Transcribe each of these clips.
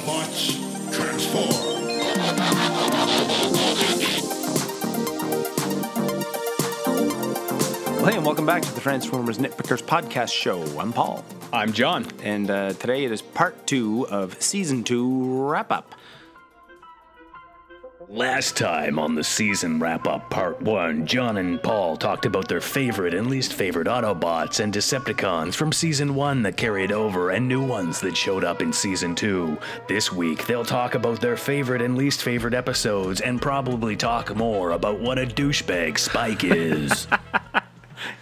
Autobots, transform. Well, hey, and welcome back to the Transformers Nitpickers podcast show. I'm Paul, I'm John. and uh, today it is part two of season two wrap up. Last time on the season wrap up part one, John and Paul talked about their favorite and least favorite Autobots and Decepticons from season one that carried over and new ones that showed up in season two. This week, they'll talk about their favorite and least favorite episodes and probably talk more about what a douchebag Spike is.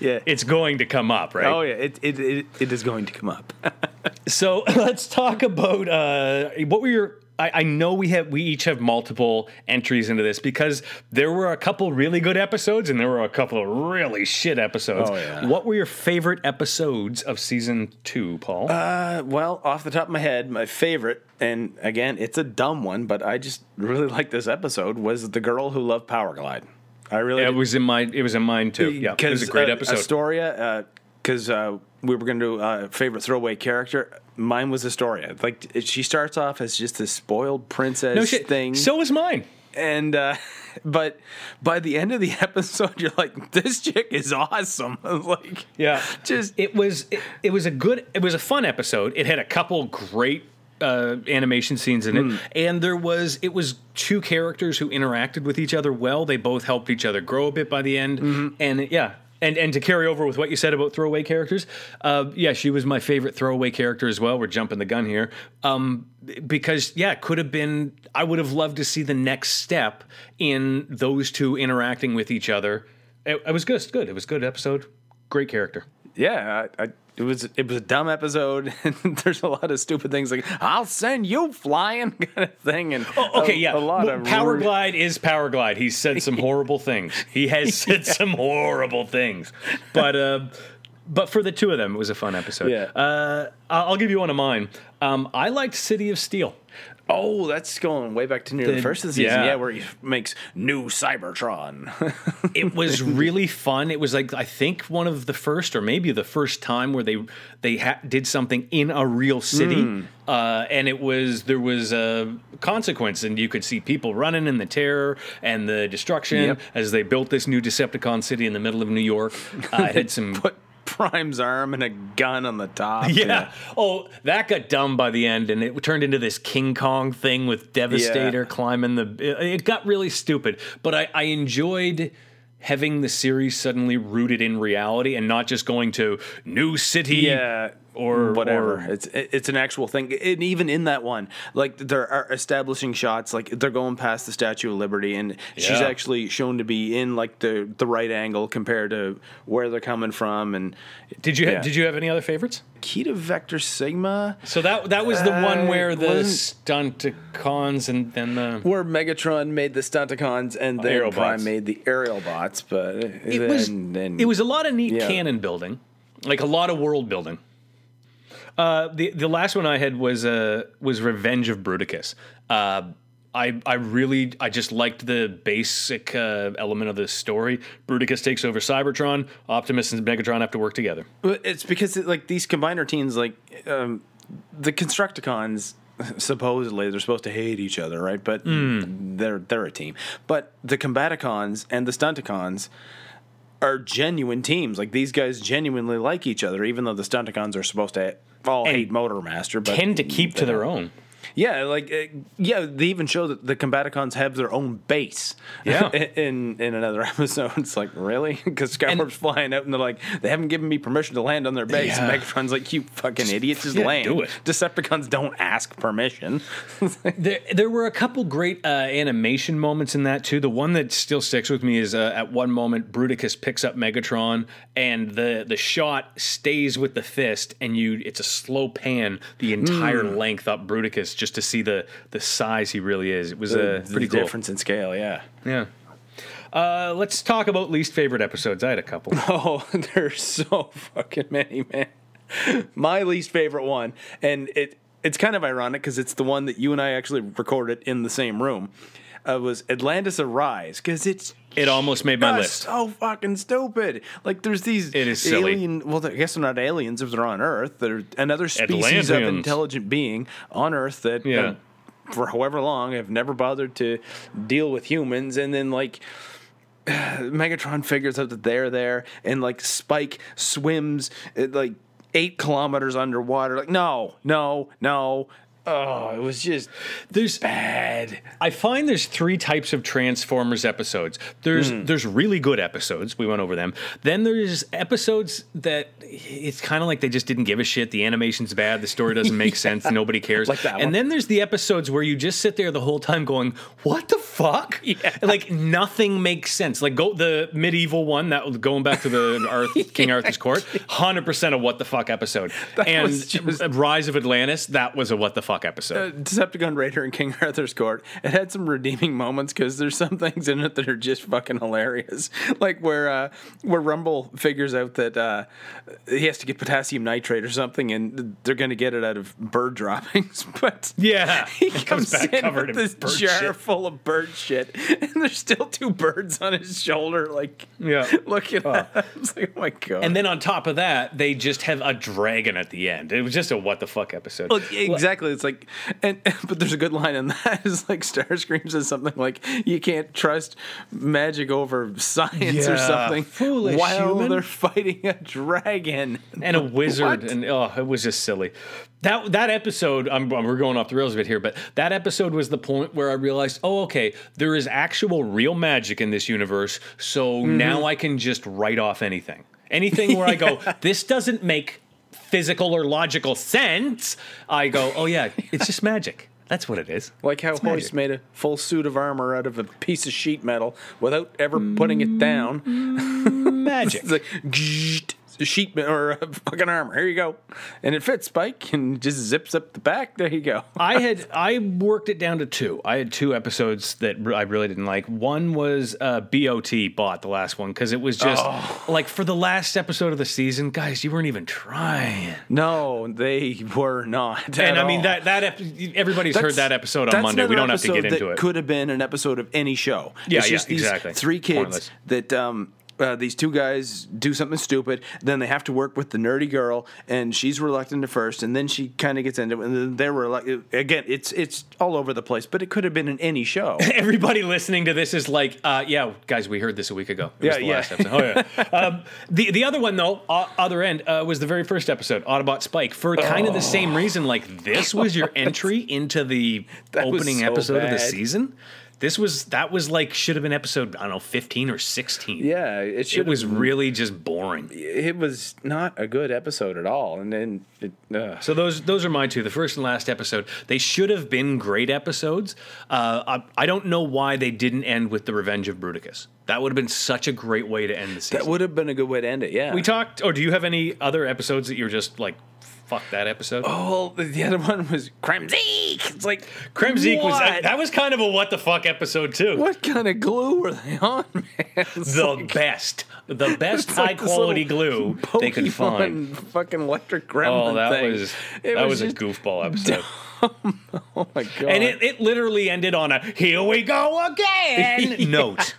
Yeah. it's going to come up, right? Oh yeah, it it, it, it is going to come up. So let's talk about uh, what were your. I, I know we have we each have multiple entries into this because there were a couple really good episodes and there were a couple of really shit episodes. Oh, yeah. What were your favorite episodes of season two, Paul? uh, well, off the top of my head, my favorite, and again, it's a dumb one, but I just really like this episode was the girl who loved Powerglide. I really it was in my it was in mine too. Yeah, it was a great uh, episode. Astoria, because uh, we were going to do uh, favorite throwaway character. Mine was Astoria. Like she starts off as just this spoiled princess no shit. thing, So was mine. and uh, but by the end of the episode, you're like, this chick is awesome. like, Yeah, just it was it, it was a good it was a fun episode. It had a couple great uh, animation scenes in it, Hmm. and there was it was two characters who interacted with each other well. They both helped each other grow a bit by the end, Mm-hmm. and yeah. And, and to carry over with what you said about throwaway characters, uh, yeah, she was my favorite throwaway character as well. We're jumping the gun here, um, because yeah, it could have been. I would have loved to see the next step in those two interacting with each other. It, it was good. Good. It was good episode. Great character. Yeah, I, I, it was it was a dumb episode, and there's a lot of stupid things like "I'll send you flying" kind of thing, and Oh, okay, a, yeah. a lot Well, of Power rude- Glide is Power Glide. He's said some horrible things. He has said some horrible things. But uh, but for the two of them, it was a fun episode. Yeah. Uh, I'll I'll give you one of mine. Um, I liked City of Steel. Oh, that's going way back to near the, The- first of the season. yeah. Yeah, where he makes new Cybertron. It was really fun. It was like I think one of the first, or maybe the first time where they they ha- did something in a real city, Hmm. uh, and it was there was a consequence, and you could see people running in the terror and the destruction Yep. as they built this new Decepticon city in the middle of New York. Uh, it had some. Prime's arm and a gun on the top. Yeah. Oh, that got dumb by the end, and it turned into this King Kong thing with Devastator Yeah. climbing the. It it got really stupid, but I, I enjoyed having the series suddenly rooted in reality and not just going to new city. yeah or- whatever or- it's it's an actual thing and even in that one like there are establishing shots like they're going past the statue of liberty and she's actually shown to be in like the the right angle compared to where they're coming from and Did you Yeah. did you have any other favorites? key to vector sigma So that that was the one Uh, where the stunticons and then the. where Megatron made the Stunticons and then Aerialbots. Prime made the aerial bots, but It was then, it was a lot of neat Yeah. canon building, like a lot of world building. Uh, the the last one I had was uh, was Revenge of Bruticus. Uh, I I really I just liked the basic uh, element of this story. Bruticus takes over Cybertron. Optimus and Megatron have to work together. But It's because it, like these combiner teams, like um, the Constructicons, supposedly they're supposed to hate each other, right? But they're they're a team. But the Combaticons and the Stunticons are genuine teams. Like these guys genuinely like each other, even though the Stunticons are supposed to all hate Motormaster. But Tend to keep to their own. Yeah, like uh, yeah, they even show that the Combaticons have their own base. Yeah. in in another episode, it's like really because Skywarp's flying out and they're like they haven't given me permission to land on their base. Yeah. And Megatron's like you fucking idiots, just Yeah, land. do it. Decepticons don't ask permission. There, there were a couple great uh, animation moments in that too. The one that still sticks with me is uh, at one moment Bruticus picks up Megatron, and the the shot stays with the fist, and you it's a slow pan the entire Hmm. length up Bruticus just to see the the size he really is. It was uh, the pretty cool. difference in scale, yeah. Yeah. Uh, let's talk about least favorite episodes. I had a couple. Oh, there's so fucking many, man. My least favorite one, and it it's kind of ironic because it's the one that you and I actually recorded in the same room. Uh, was Atlantis Arise because it's It almost made my list. so fucking stupid. Like there's these It is silly. alien. Well, I guess they're not aliens if they're on Earth. They're another species of intelligent being on Earth that Yeah. uh, for however long have never bothered to deal with humans, and then like. Megatron figures out that they're there, and like Spike swims uh, like eight kilometers underwater. Like, no, no, no. Oh, it was just There's bad. I find there's three types of Transformers episodes. There's Hmm. there's really good episodes. We went over them. Then there's episodes that it's kind of like they just didn't give a shit. The animation's bad. The story doesn't make sense. Nobody cares. Like that one. And then there's the episodes where you just sit there the whole time going, "What the fuck?" Yeah. Like nothing makes sense. Like go the medieval one that was going back to the Arth, King Arthur's court. Hundred percent of what the fuck episode. and was just- Rise of Atlantis. That was a what the fuck episode. Uh, Decepticon Raider and King Arthur's Court. It had some redeeming moments because there's some things in it that are just fucking hilarious. Like where uh, where Rumble figures out that uh, he has to get potassium nitrate or something, and they're going to get it out of bird droppings. But Yeah. he Comes comes back in covered with in this jar shit. full of bird shit, and there's still two birds on his shoulder, like Yeah. looking at him. It's like, oh my god. And then on top of that, they just have a dragon at the end. It was just a what the fuck episode. Well, exactly. It's like, and but there's a good line in that. Is like Starscream says something like, "You can't trust magic over science or something." foolish while human. they're fighting a dragon and a wizard, What? and oh, it was just silly. That that episode, I'm, we're going off the rails a bit here, but that episode was the point where I realized, oh, okay, there is actual real magic in this universe. So Mm-hmm. now I can just write off anything, anything where I go, this doesn't make physical or logical sense. I go, oh yeah, it's just magic. That's what it is. like how Hoist made a full suit of armor out of a piece of sheet metal without ever putting it down. Mm, magic. It's like Me- or fucking armor. Here you go, and it fits Spike and just zips up the back. There you go. I had I worked it down to two. I had two episodes that I really didn't like. One was uh, BOT bought the last one because it was just Oh. like for the last episode of the season, guys, you weren't even trying. No, they were not. And I mean that that ep- everybody's heard that episode on Monday. We don't have to get into that it. Could have been an episode of any show. Yeah, it's yeah, just these exactly. three kids Pointless. that um, uh, these two guys do something stupid. Then they have to work with the nerdy girl, and she's reluctant at first, and then she kind of gets into it. And then they're reluctant. Again, it's it's all over the place, but it could have been in any show. Everybody listening to this is like, uh, yeah, guys, we heard this a week ago. It was Yeah, the yeah. last episode. Oh yeah. um, the the other one though, uh, other end, uh, was the very first episode, Autobot Spike, for kind of the same reason. Like this was your entry into the That opening so episode of the season. This was that was like should have been episode I don't know fifteen or sixteen. yeah, it should. it was really just boring. It was not a good episode at all, and then it. Uh, So those those are my two. The first and last episode. They should have been great episodes. Uh, I, I don't know why they didn't end with the Revenge of Bruticus. That would have been such a great way to end the season. that would have been a good way to end it. Yeah, we talked. Or do you have any other episodes that you're just like, fuck that episode? Oh, the other one was Kremzeek. It's like Kremzeek was what? that was kind of a what the fuck episode too. What kind of glue were they on, man? It's The like- best, the best high like quality glue they could find. Fucking electric gremlin Oh, that thing. was It that was, just- a goofball episode. Oh my god! and it, it literally ended on a "Here we go again" note.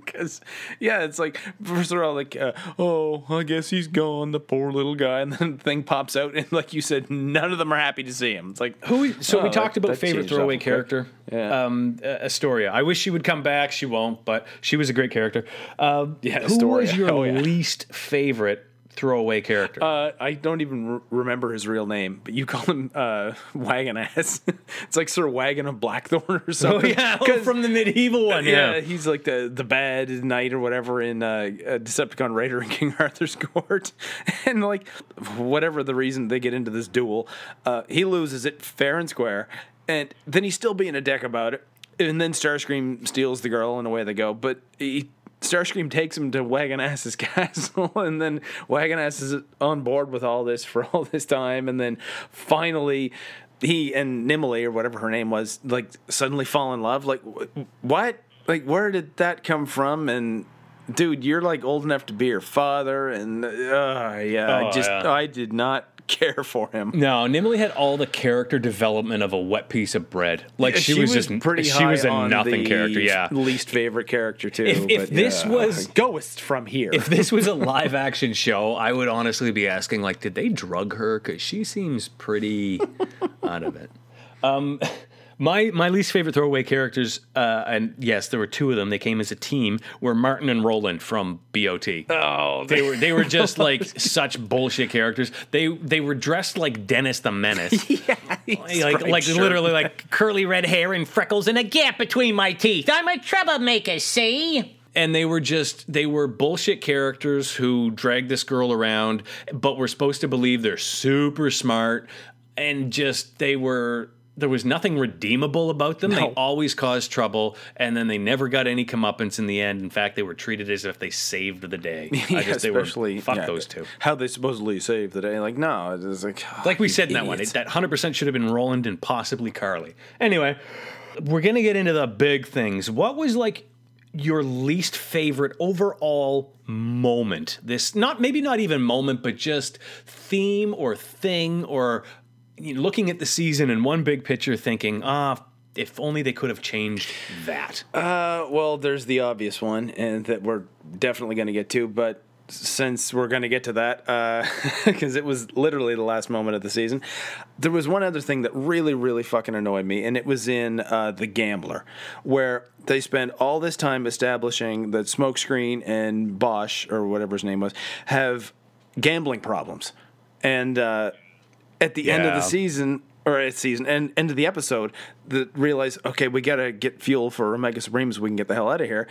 because yeah, it's like first they're all like, uh, "Oh, I guess he's gone, the poor little guy," and then the thing pops out, and like you said, none of them are happy to see him. It's like Who? So oh, we talked that- about that favorite throwaway character. Yeah. Um, uh, Astoria. I wish she would come back. She won't, but she was a great character. Um, Yeah, who was your Oh, yeah. least favorite throwaway character? Uh, I don't even re- remember his real name, but you call him uh, Wagon Ass. it's like Sir Wagon of Blackthorn or oh something. yeah, oh, 'Cause- from the medieval one. yeah, Yeah. he's like the the bad knight or whatever in uh, uh, Decepticon Raider and King Arthur's court, and like whatever the reason they get into this duel, uh, he loses it fair and square, and then he's still being a dick about it, and then Starscream steals the girl and away they go, but he. Starscream takes him to Wagon Ass's castle, and then Wagon Ass is on board with all this for all this time, and then finally he and Nimue or whatever her name was like suddenly fall in love. Like wh- what? Like where did that come from? And dude, you're like old enough to be her father, and uh, yeah, I Oh, just yeah. I did not care for him. No, Nimue had all the character development of a wet piece of bread. Like she, was, just pretty. She high was a on nothing the character. Yeah. least favorite character too. If- if but this yeah. was- goest from here, If this was a live action show, I would honestly be asking, like, did they drug her? Because she seems pretty out of it. Um, My my least favorite throwaway characters, uh, and yes, there were two of them. They came as a team. Were Martin and Roland from BOT. Oh, They were they were just like such bullshit characters. They they were dressed like Dennis the Menace. yeah, like like literally like curly red hair and freckles and a gap between my teeth. I'm a troublemaker, see? And they were just they were bullshit characters who dragged this girl around, but we're supposed to believe they're super smart and just they were there was nothing redeemable about them. They always caused trouble, and then they never got any comeuppance in the end. In fact, they were treated as if they saved the day. I just they were especially fuck yeah, those two. How they supposedly saved the day? Like no, it's like oh, Like we said in that one, it, that 100% should have been Roland and possibly Carly. Anyway, we're going to get into the big things. What was like your least favorite overall moment? This, not maybe not even moment, but just theme or thing or looking at the season in one big picture thinking, ah, if only they could have changed that. Uh, well, there's the obvious one, and that we're definitely going to get to. But since we're going to get to that, because it was literally the last moment of the season, there was one other thing that really, really fucking annoyed me, and it was in uh, The Gambler, where they spend all this time establishing that Smokescreen and Bosch, or whatever his name was, have gambling problems. And uh, at the end of the season, or at season and end of the episode, that realize okay, we gotta get fuel for Omega Supreme so we can get the hell out of here.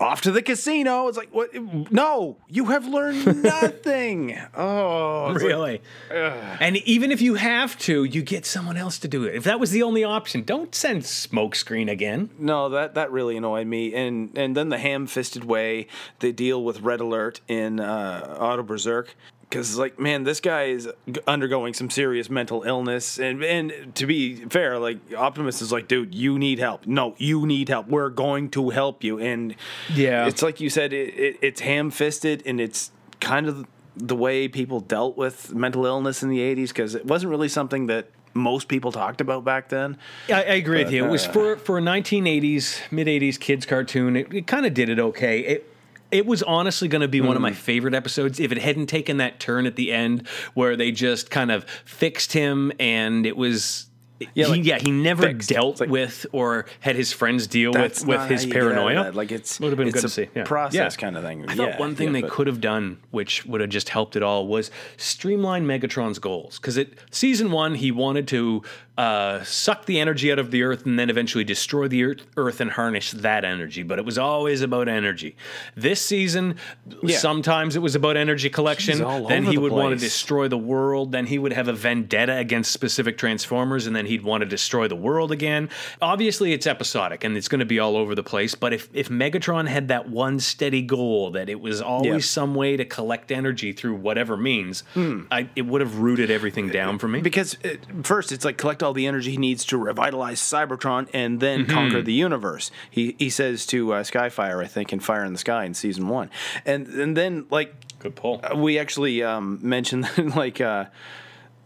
Off to the casino. It's like what? No, you have learned nothing. oh, it's like- Really? and even if you have to, you get someone else to do it. If that was the only option, don't send smokescreen again. no, that that really annoyed me. And and then the ham-fisted way they deal with Red Alert in uh, Auto Berserk. Because like man, this guy is undergoing some serious mental illness, and and to be fair, like Optimus is like, dude, you need help. No, you need help. We're going to help you. And Yeah. it's like you said, it, it, it's ham-fisted, and it's kind of the way people dealt with mental illness in the '80s because it wasn't really something that most people talked about back then. I, I agree with you. It was uh, for for a 1980s, mid 80s kids cartoon. It, it kind of did it okay. It it was honestly going to be one of my Hmm. favorite episodes if it hadn't taken that turn at the end where they just kind of fixed him and it was. Yeah, he, like, yeah, he never fixed. dealt like- with or had his friends deal with with his how you get out of paranoia. Like it's would have been it's good to a see. Yeah. process Yeah. kind of thing. I thought Yeah, one thing they could have done, which would have just helped it all, was streamline Megatron's goals. Because it season one, he wanted to uh, suck the energy out of the Earth and then eventually destroy the Earth, Earth and harness that energy. But it was always about energy. This season, Yeah. sometimes it was about energy collection. Then he the would want to destroy the world. Then he would have a vendetta against specific Transformers, and then he'd want to destroy the world again. Obviously, it's episodic and it's going to be all over the place. But if if Megatron had that one steady goal that it was always Yeah. some way to collect energy through whatever means, hmm. I, it would have rooted everything uh, down for me. because it, first it's like collect all the energy he needs to revitalize Cybertron and then conquer the universe. He he says to uh, Skyfire, I think, in Fire in the Sky in season one, and and then like Good pull. we actually um, mentioned that, like uh,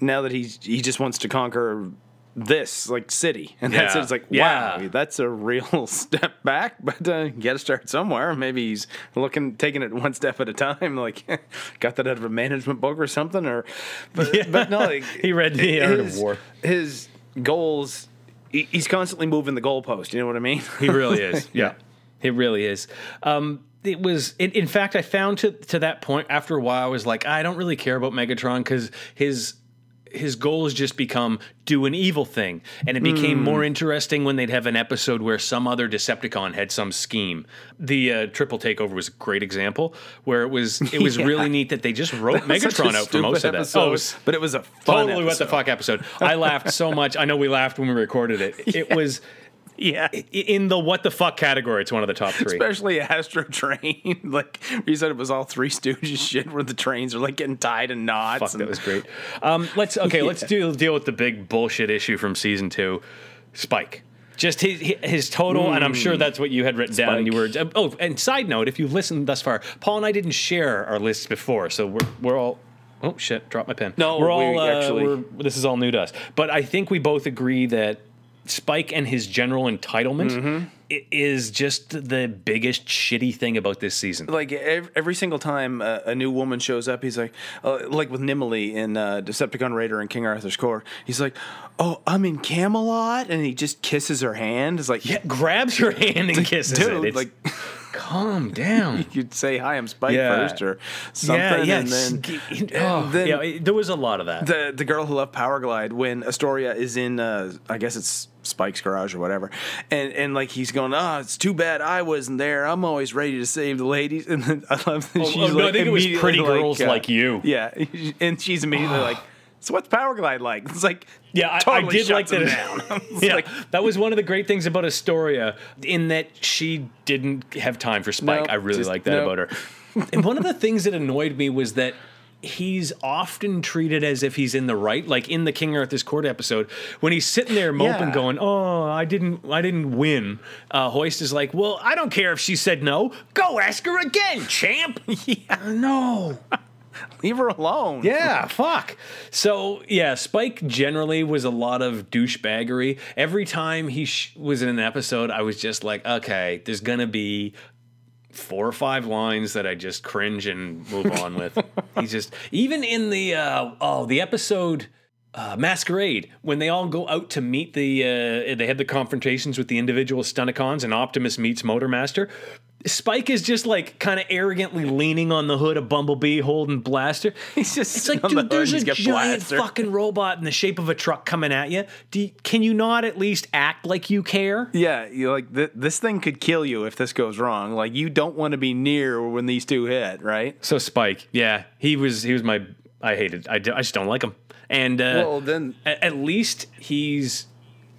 now that he's he just wants to conquer this like city and that's it. It's like Yeah. wow, that's a real step back, but uh, you got to start somewhere. Maybe he's looking taking it one step at a time. Like got that out of a management book or something, or but, but no, like, He read The Art of War. His goals. he- He's constantly moving the goalpost. You know what I mean? He really is. yeah, he really is. Um, it was. In, in fact, I found to to that point after a while, I was like, I don't really care about Megatron because his his goals just become do an evil thing, and it became more interesting when they'd have an episode where some other Decepticon had some scheme. The uh, triple takeover was a great example where it was it was Yeah. really neat that they just wrote Megatron out for most of that. episode, Oh, it was but it was a totally what the fuck episode. I laughed so much. I know we laughed when we recorded it. It was Yeah. in the what the fuck category. It's one of the top three. Especially Astro Train, like you said, it was all Three Stooges shit, where the trains are like getting tied in knots. Fuck, and- that was great. Um, let's okay. Let's deal deal with the big bullshit issue from season two, Spike. Just his his total, and I'm sure that's what you had written down. You were oh, and side note, if you've listened thus far, Paul and I didn't share our lists before, so we're we're all. Oh shit! Drop my pen. No, we're all we uh, actually- we're, this is all new to us. But I think we both agree that Spike and his general entitlement i- is just the biggest shitty thing about this season. like every, every single time uh, a new woman shows up, he's like, uh, like with Nimue in uh, Decepticon Raider and King Arthur's Court, he's like, "Oh, I'm in Camelot," and he just kisses her hand. It's like, Yeah, grabs her hand and kisses dude, it. It's like calm down. you'd say, "Hi, I'm Spike" Yeah. first or something, yeah, yeah, and then. oh, then- yeah, there was a lot of that. the the girl who left Power Glide when Astoria is in uh I guess it's Spike's garage or whatever. And and like he's going, Oh, it's too bad I wasn't there. I'm always ready to save the ladies and then I love that Oh, she's oh, no, I think it was pretty like, girls uh, like you. Yeah. And she's immediately like, So what's Power Glide like? It's like Yeah, I, totally I did like that. down. Yeah, like, that was one of the great things about Astoria, in that she didn't have time for Spike. Nope, I really like that nope. about her. and one of the things that annoyed me was that he's often treated as if he's in the right. Like in the King Arthur's Court episode, when he's sitting there moping, Yeah. going, "Oh, I didn't, I didn't win." Uh, Hoist is like, "Well, I don't care if she said no. Go ask her again, champ." yeah, no. leave her alone. Yeah, fuck. So yeah, Spike generally was a lot of douchebaggery. Every time he sh- was in an episode, I was just like, okay, there's gonna be four or five lines that I just cringe and move on with. He's just even in the uh, oh the episode. Uh, Masquerade when they all go out to meet the uh, they had the confrontations with the individual Stunticons and Optimus meets Motormaster. Spike is just like kind of arrogantly leaning on the hood of Bumblebee, holding blaster. He's just It's like, on the dude, there's hood, a giant blaster. fucking robot in the shape of a truck coming at you. Do you, can you not at least act like you care? Yeah, you like th- this thing could kill you if this goes wrong. Like you don't want to be near when these two hit, right? So Spike, yeah, he was he was my I hated I, d- I just don't like him. And uh, Well, then- at, at least he's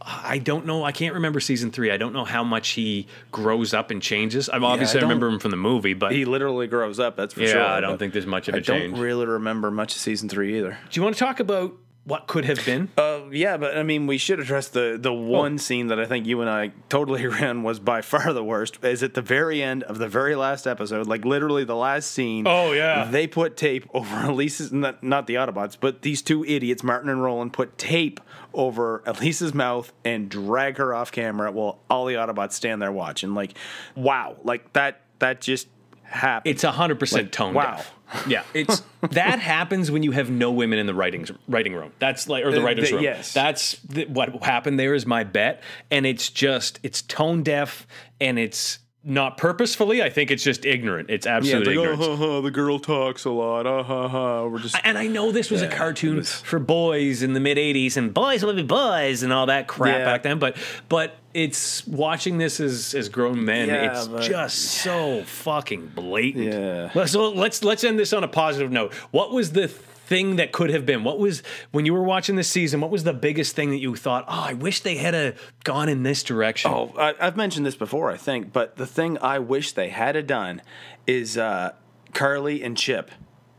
I don't know. I can't remember season three. I don't know how much he grows up and changes. I'm obviously I don't- remember him from the movie, but He literally grows up. That's for yeah, sure. I don't but think there's much of a I change. I don't really remember much of season three either. Do you want to talk about what could have been? Uh, yeah, but I mean, we should address the the one scene that I think you and I totally agree on was by far the worst. Is at the very end of the very last episode, like literally the last scene. Oh, yeah. they put tape over Elise's not not the Autobots, but these two idiots, Martin and Roland, put tape over Elise's mouth and drag her off camera while all the Autobots stand there watching. Like, wow, like that that just happened. It's hundred percent tone wow. deaf. Yeah, it's that happens when you have no women in the writing writing room. That's like or the Uh, writers the- room. yes. that's the, what happened. There is my bet, and it's just it's tone deaf, and it's not purposefully. I think it's just ignorant. It's yeah, absolute it's like, oh, ha, ha, the girl talks a lot. Uh, ha, ha. We're just and I know this was a cartoon was- for boys in the mid '80s, and boys will be boys, and all that crap Yeah. back then. But but it's watching this as as grown men. Yeah, it's but- just so fucking blatant. Yeah. So let's let's end this on a positive note. What was the thing that could have been? What was when you were watching this season? What was the biggest thing that you thought? Oh, I wish they had a gone in this direction. Oh, I, I've mentioned this before, I think, but the thing I wish they had done is uh, Carly and Chip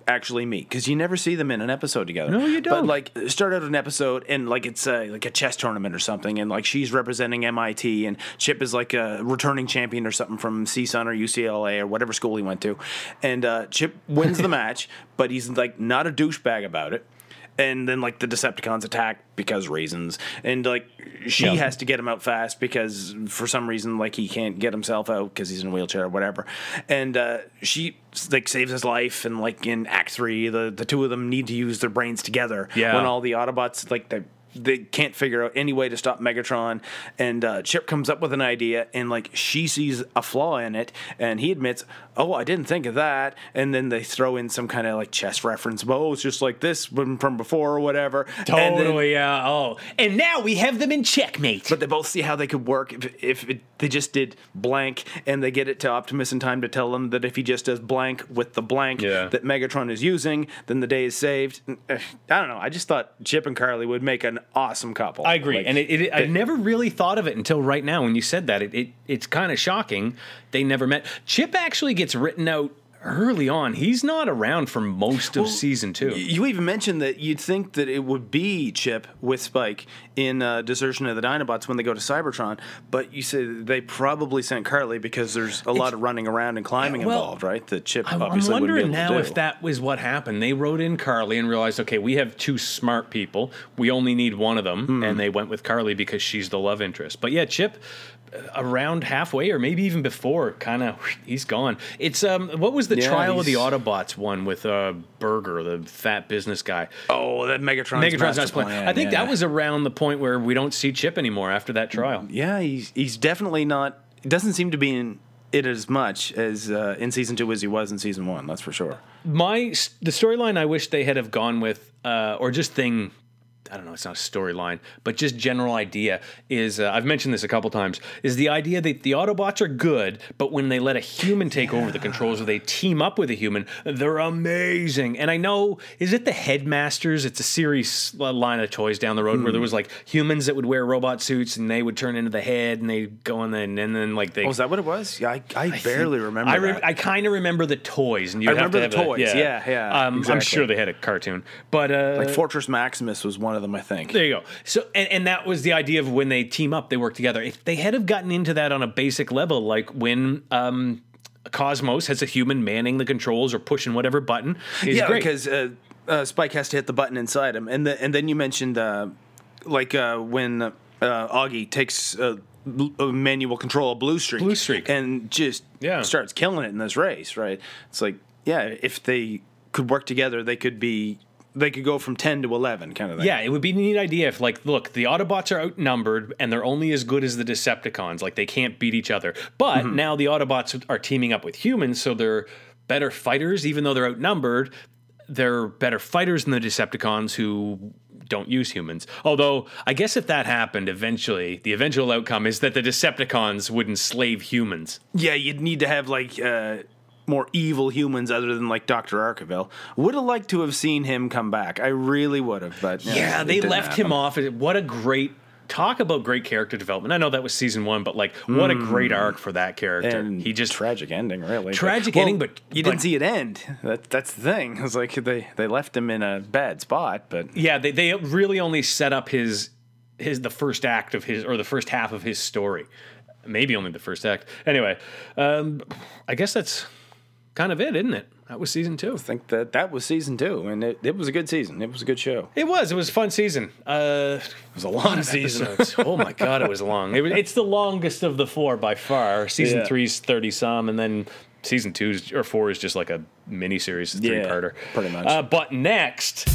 actually meet because you never see them in an episode together. No, you don't. But like, start out an episode and like it's uh, like a chess tournament or something, and like she's representing MIT, and Chip is like a returning champion or something from CSUN or UCLA or whatever school he went to, and uh, Chip wins the match, but he's like not a douchebag about it. And then like the Decepticons attack because reasons, and like she Yeah. has to get him out fast because for some reason like he can't get himself out because he's in a wheelchair or whatever and uh, she like saves his life and like in act three the, the two of them need to use their brains together Yeah. when all the autobots like they they can't figure out any way to stop Megatron, and uh, Chip comes up with an idea, and like she sees a flaw in it, and he admits, "Oh, I didn't think of that." And then they throw in some kind of like chess reference, "Oh, it's just like this from from before or whatever." Totally. yeah. Oh, and now we have them in checkmate. but they both see how they could work if, if it, they just did blank and they get it to Optimus in time to tell them that if he just does blank with the blank Yeah. that Megatron is using, then the day is saved. Eh, I don't know. I just thought Chip and Carly would make an awesome couple. I agree, Like, and it, it, I never really thought of it until right now when you said that. It, it it's kind of shocking they never met. Chip actually gets written out early on. He's not around for most of season two. You even mentioned that you'd think that it would be Chip with Spike in uh, Desertion of the Dinobots when they go to Cybertron, but you say they probably sent Carly because there's a lot of running around and climbing well, involved, right? That Chip I'm, I'm obviously wouldn't wondering be able now to do. if that was what happened. They wrote in Carly and realized, okay, we have two smart people. We only need one of them, Hmm. and they went with Carly because she's the love interest. But yeah, Chip, around halfway or maybe even before, kind of he's gone. It's um, what was the Yeah, Trial of the Autobots one with uh, Burger, the fat business guy? Oh, that Megatron's, Megatron's master master plan. plan. I think yeah. that was around the point where we don't see Chip anymore after that trial. Yeah, he's he's definitely not. Doesn't seem to be in it as much as uh, in season two as he was in season one. That's for sure. my the storyline I wish they had have gone with, uh, or just thing. I don't know. It's not a storyline, but just general idea is. Uh, I've mentioned this a couple times. Is the idea that the Autobots are good, but when they let a human take over the controls, or they team up with a human, they're amazing. And I know, is it the Headmasters? It's a series uh, line of toys down the road where there was like humans that would wear robot suits and they would turn into the head and they go in and, and then like they. Oh, is that what it was? Yeah, I, I, barely remember. I, re- I kind of remember the toys, and you I have to remember have the a- toys, yeah, yeah, Um, I'm sure they had a cartoon, but uh, like Fortress Maximus was one of them, I think. there you go. So, and, and that was the idea of when they team up, they work together. If they had have gotten into that on a basic level, like when um, Cosmos has a human manning the controls or pushing whatever button, is yeah, great. because uh, uh, Spike has to hit the button inside him, and the, and then you mentioned uh, like uh, when uh, Augie takes uh, bl- uh, manual control of Blue Streak, Blue Streak. and just Yeah. starts killing it in this race, right? It's like yeah, if they could work together, they could be they could go from ten to eleven, kind of thing. Yeah, it would be a neat idea if, like, look, the Autobots are outnumbered and they're only as good as the Decepticons. Like, they can't beat each other. But Mm-hmm. now the Autobots are teaming up with humans, so they're better fighters, even though they're outnumbered. They're better fighters than the Decepticons who don't use humans. Although, I guess if that happened eventually, the eventual outcome is that the Decepticons would enslave humans. Yeah, you'd need to have like uh, more evil humans other than like Doctor Arkeville. Would have liked to have seen him come back. I really would have, but Yeah, it they didn't left him off. What a great talk about great character development. I know that was season one, but like, what a great arc for that character. And he just tragic ending, really. Tragic Well, ending, but- you but- didn't see it end. That, that's the thing. It's like they they left him in a bad spot, but yeah, they they really only set up his his the first act of his or the first half of his story. Maybe only the first act. Anyway, um, I guess that's kind of it, isn't it? That was season two. I think that that was season two, and it, it was a good season. It was a good show. It was. It was a fun season. Uh, it was a long season. oh my god, it was long. It was, it's the longest of the four by far. Season Yeah. three's thirty some, and then season two or four is just like a mini series, three Yeah, parter, pretty much. Uh, but next.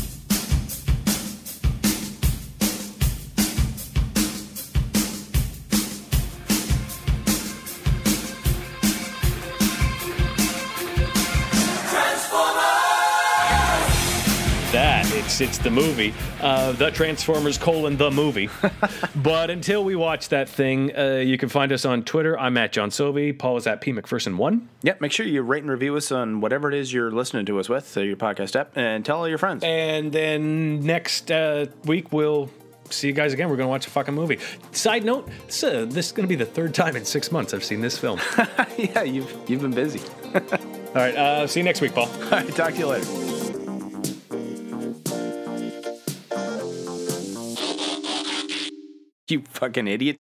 It's it's the movie, uh, the Transformers colon the movie. but until we watch that thing, uh, you can find us on Twitter. I'm at John Sovey. Paul is at P McPherson one. Yep. Make sure you rate and review us on whatever it is you're listening to us with, uh, your podcast app, and tell all your friends. And then next uh, week we'll see you guys again. We're gonna watch a fucking movie. Side note: this, uh, this is gonna be the third time in six months I've seen this film. yeah, you've you've been busy. All right. Uh, see you next week, Paul. All right, talk to you later. You fucking idiot.